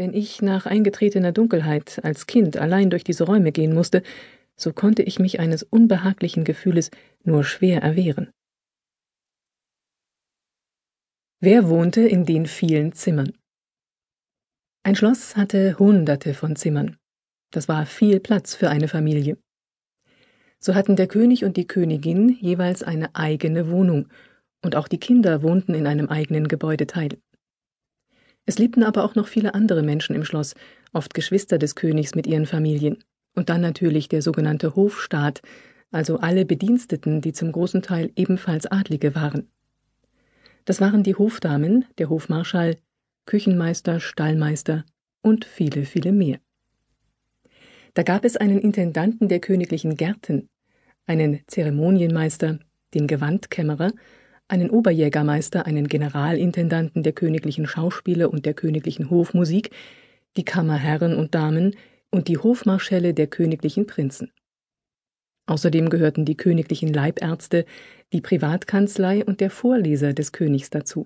Wenn ich nach eingetretener Dunkelheit als Kind allein durch diese Räume gehen musste, so konnte ich mich eines unbehaglichen Gefühles nur schwer erwehren. Wer wohnte in den vielen Zimmern? Ein Schloss hatte hunderte von Zimmern. Das war viel Platz für eine Familie. So hatten der König und die Königin jeweils eine eigene Wohnung, und auch die Kinder wohnten in einem eigenen Gebäudeteil. Es lebten aber auch noch viele andere Menschen im Schloss, oft Geschwister des Königs mit ihren Familien, und dann natürlich der sogenannte Hofstaat, also alle Bediensteten, die zum großen Teil ebenfalls Adlige waren. Das waren die Hofdamen, der Hofmarschall, Küchenmeister, Stallmeister und viele, viele mehr. Da gab es einen Intendanten der königlichen Gärten, einen Zeremonienmeister, den Gewandkämmerer, einen Oberjägermeister, einen Generalintendanten der königlichen Schauspiele und der königlichen Hofmusik, die Kammerherren und Damen und die Hofmarschälle der königlichen Prinzen. Außerdem gehörten die königlichen Leibärzte, die Privatkanzlei und der Vorleser des Königs dazu.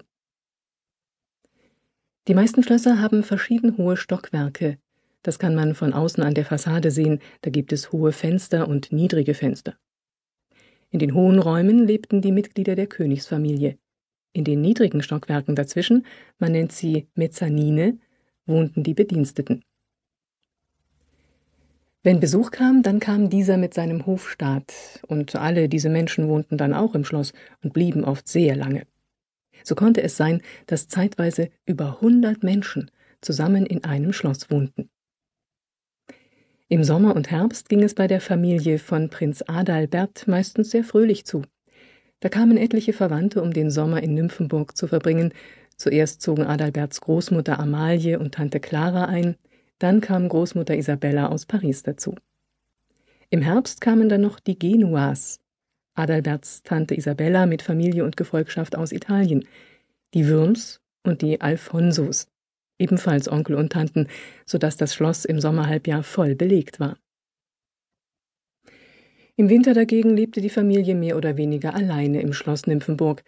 Die meisten Schlösser haben verschieden hohe Stockwerke, das kann man von außen an der Fassade sehen, da gibt es hohe Fenster und niedrige Fenster. In den hohen Räumen lebten die Mitglieder der Königsfamilie. In den niedrigen Stockwerken dazwischen, man nennt sie Mezzanine, wohnten die Bediensteten. Wenn Besuch kam, dann kam dieser mit seinem Hofstaat, und alle diese Menschen wohnten dann auch im Schloss und blieben oft sehr lange. So konnte es sein, dass zeitweise über hundert Menschen zusammen in einem Schloss wohnten. Im Sommer und Herbst ging es bei der Familie von Prinz Adalbert meistens sehr fröhlich zu. Da kamen etliche Verwandte, um den Sommer in Nymphenburg zu verbringen. Zuerst zogen Adalberts Großmutter Amalie und Tante Clara ein, dann kam Großmutter Isabella aus Paris dazu. Im Herbst kamen dann noch die Genuas, Adalberts Tante Isabella mit Familie und Gefolgschaft aus Italien, die Würms und die Alfonsos ebenfalls Onkel und Tanten, so dass das Schloss im Sommerhalbjahr voll belegt war. Im Winter dagegen lebte die Familie mehr oder weniger alleine im Schloss Nymphenburg.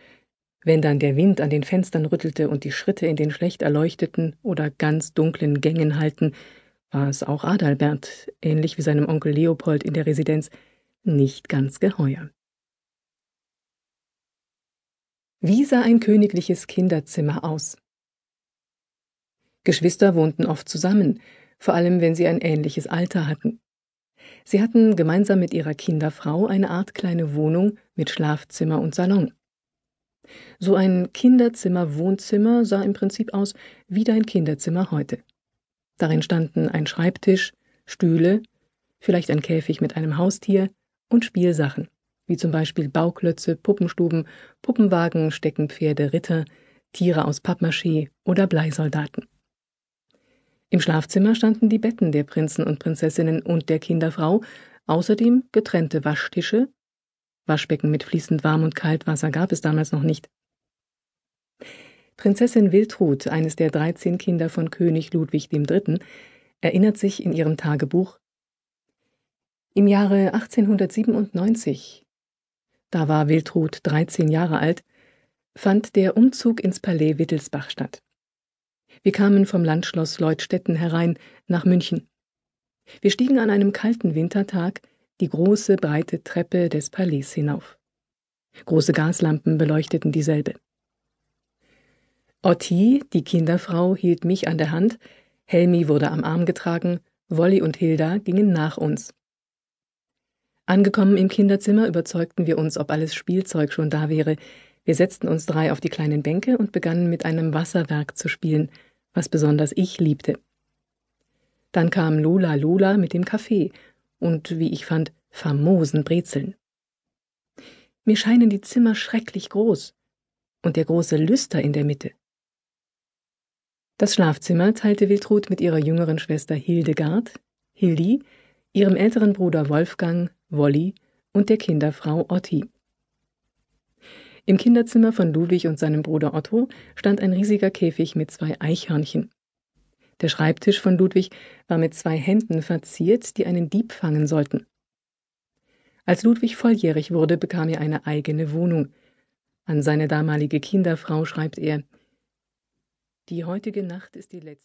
Wenn dann der Wind an den Fenstern rüttelte und die Schritte in den schlecht erleuchteten oder ganz dunklen Gängen hallten, war es auch Adalbert, ähnlich wie seinem Onkel Leopold in der Residenz, nicht ganz geheuer. Wie sah ein königliches Kinderzimmer aus? Geschwister wohnten oft zusammen, vor allem wenn sie ein ähnliches Alter hatten. Sie hatten gemeinsam mit ihrer Kinderfrau eine Art kleine Wohnung mit Schlafzimmer und Salon. So ein Kinderzimmer-Wohnzimmer sah im Prinzip aus wie dein Kinderzimmer heute. Darin standen ein Schreibtisch, Stühle, vielleicht ein Käfig mit einem Haustier und Spielsachen, wie zum Beispiel Bauklötze, Puppenstuben, Puppenwagen, Steckenpferde, Ritter, Tiere aus Pappmaché oder Bleisoldaten. Im Schlafzimmer standen die Betten der Prinzen und Prinzessinnen und der Kinderfrau, außerdem getrennte Waschtische. Waschbecken mit fließend Warm- und Kaltwasser gab es damals noch nicht. Prinzessin Wiltrud, eines der dreizehn Kinder von König Ludwig III., erinnert sich in ihrem Tagebuch Im Jahre 1897, da war Wiltrud 13 Jahre alt, fand der Umzug ins Palais Wittelsbach statt. Wir kamen vom Landschloss Leutstetten herein nach München. Wir stiegen an einem kalten Wintertag die große, breite Treppe des Palais hinauf. Große Gaslampen beleuchteten dieselbe. Otti, die Kinderfrau, hielt mich an der Hand, Helmi wurde am Arm getragen, Wolli und Hilda gingen nach uns. Angekommen im Kinderzimmer überzeugten wir uns, ob alles Spielzeug schon da wäre. Wir setzten uns drei auf die kleinen Bänke und begannen mit einem Wasserwerk zu spielen, was besonders ich liebte. Dann kam Lola Lola mit dem Kaffee und, wie ich fand, famosen Brezeln. Mir scheinen die Zimmer schrecklich groß und der große Lüster in der Mitte. Das Schlafzimmer teilte Wiltrud mit ihrer jüngeren Schwester Hildegard, Hildi, ihrem älteren Bruder Wolfgang, Wolli und der Kinderfrau Otti. Im Kinderzimmer von Ludwig und seinem Bruder Otto stand ein riesiger Käfig mit zwei Eichhörnchen. Der Schreibtisch von Ludwig war mit zwei Händen verziert, die einen Dieb fangen sollten. Als Ludwig volljährig wurde, bekam er eine eigene Wohnung. An seine damalige Kinderfrau schreibt er Die heutige Nacht ist die letzte.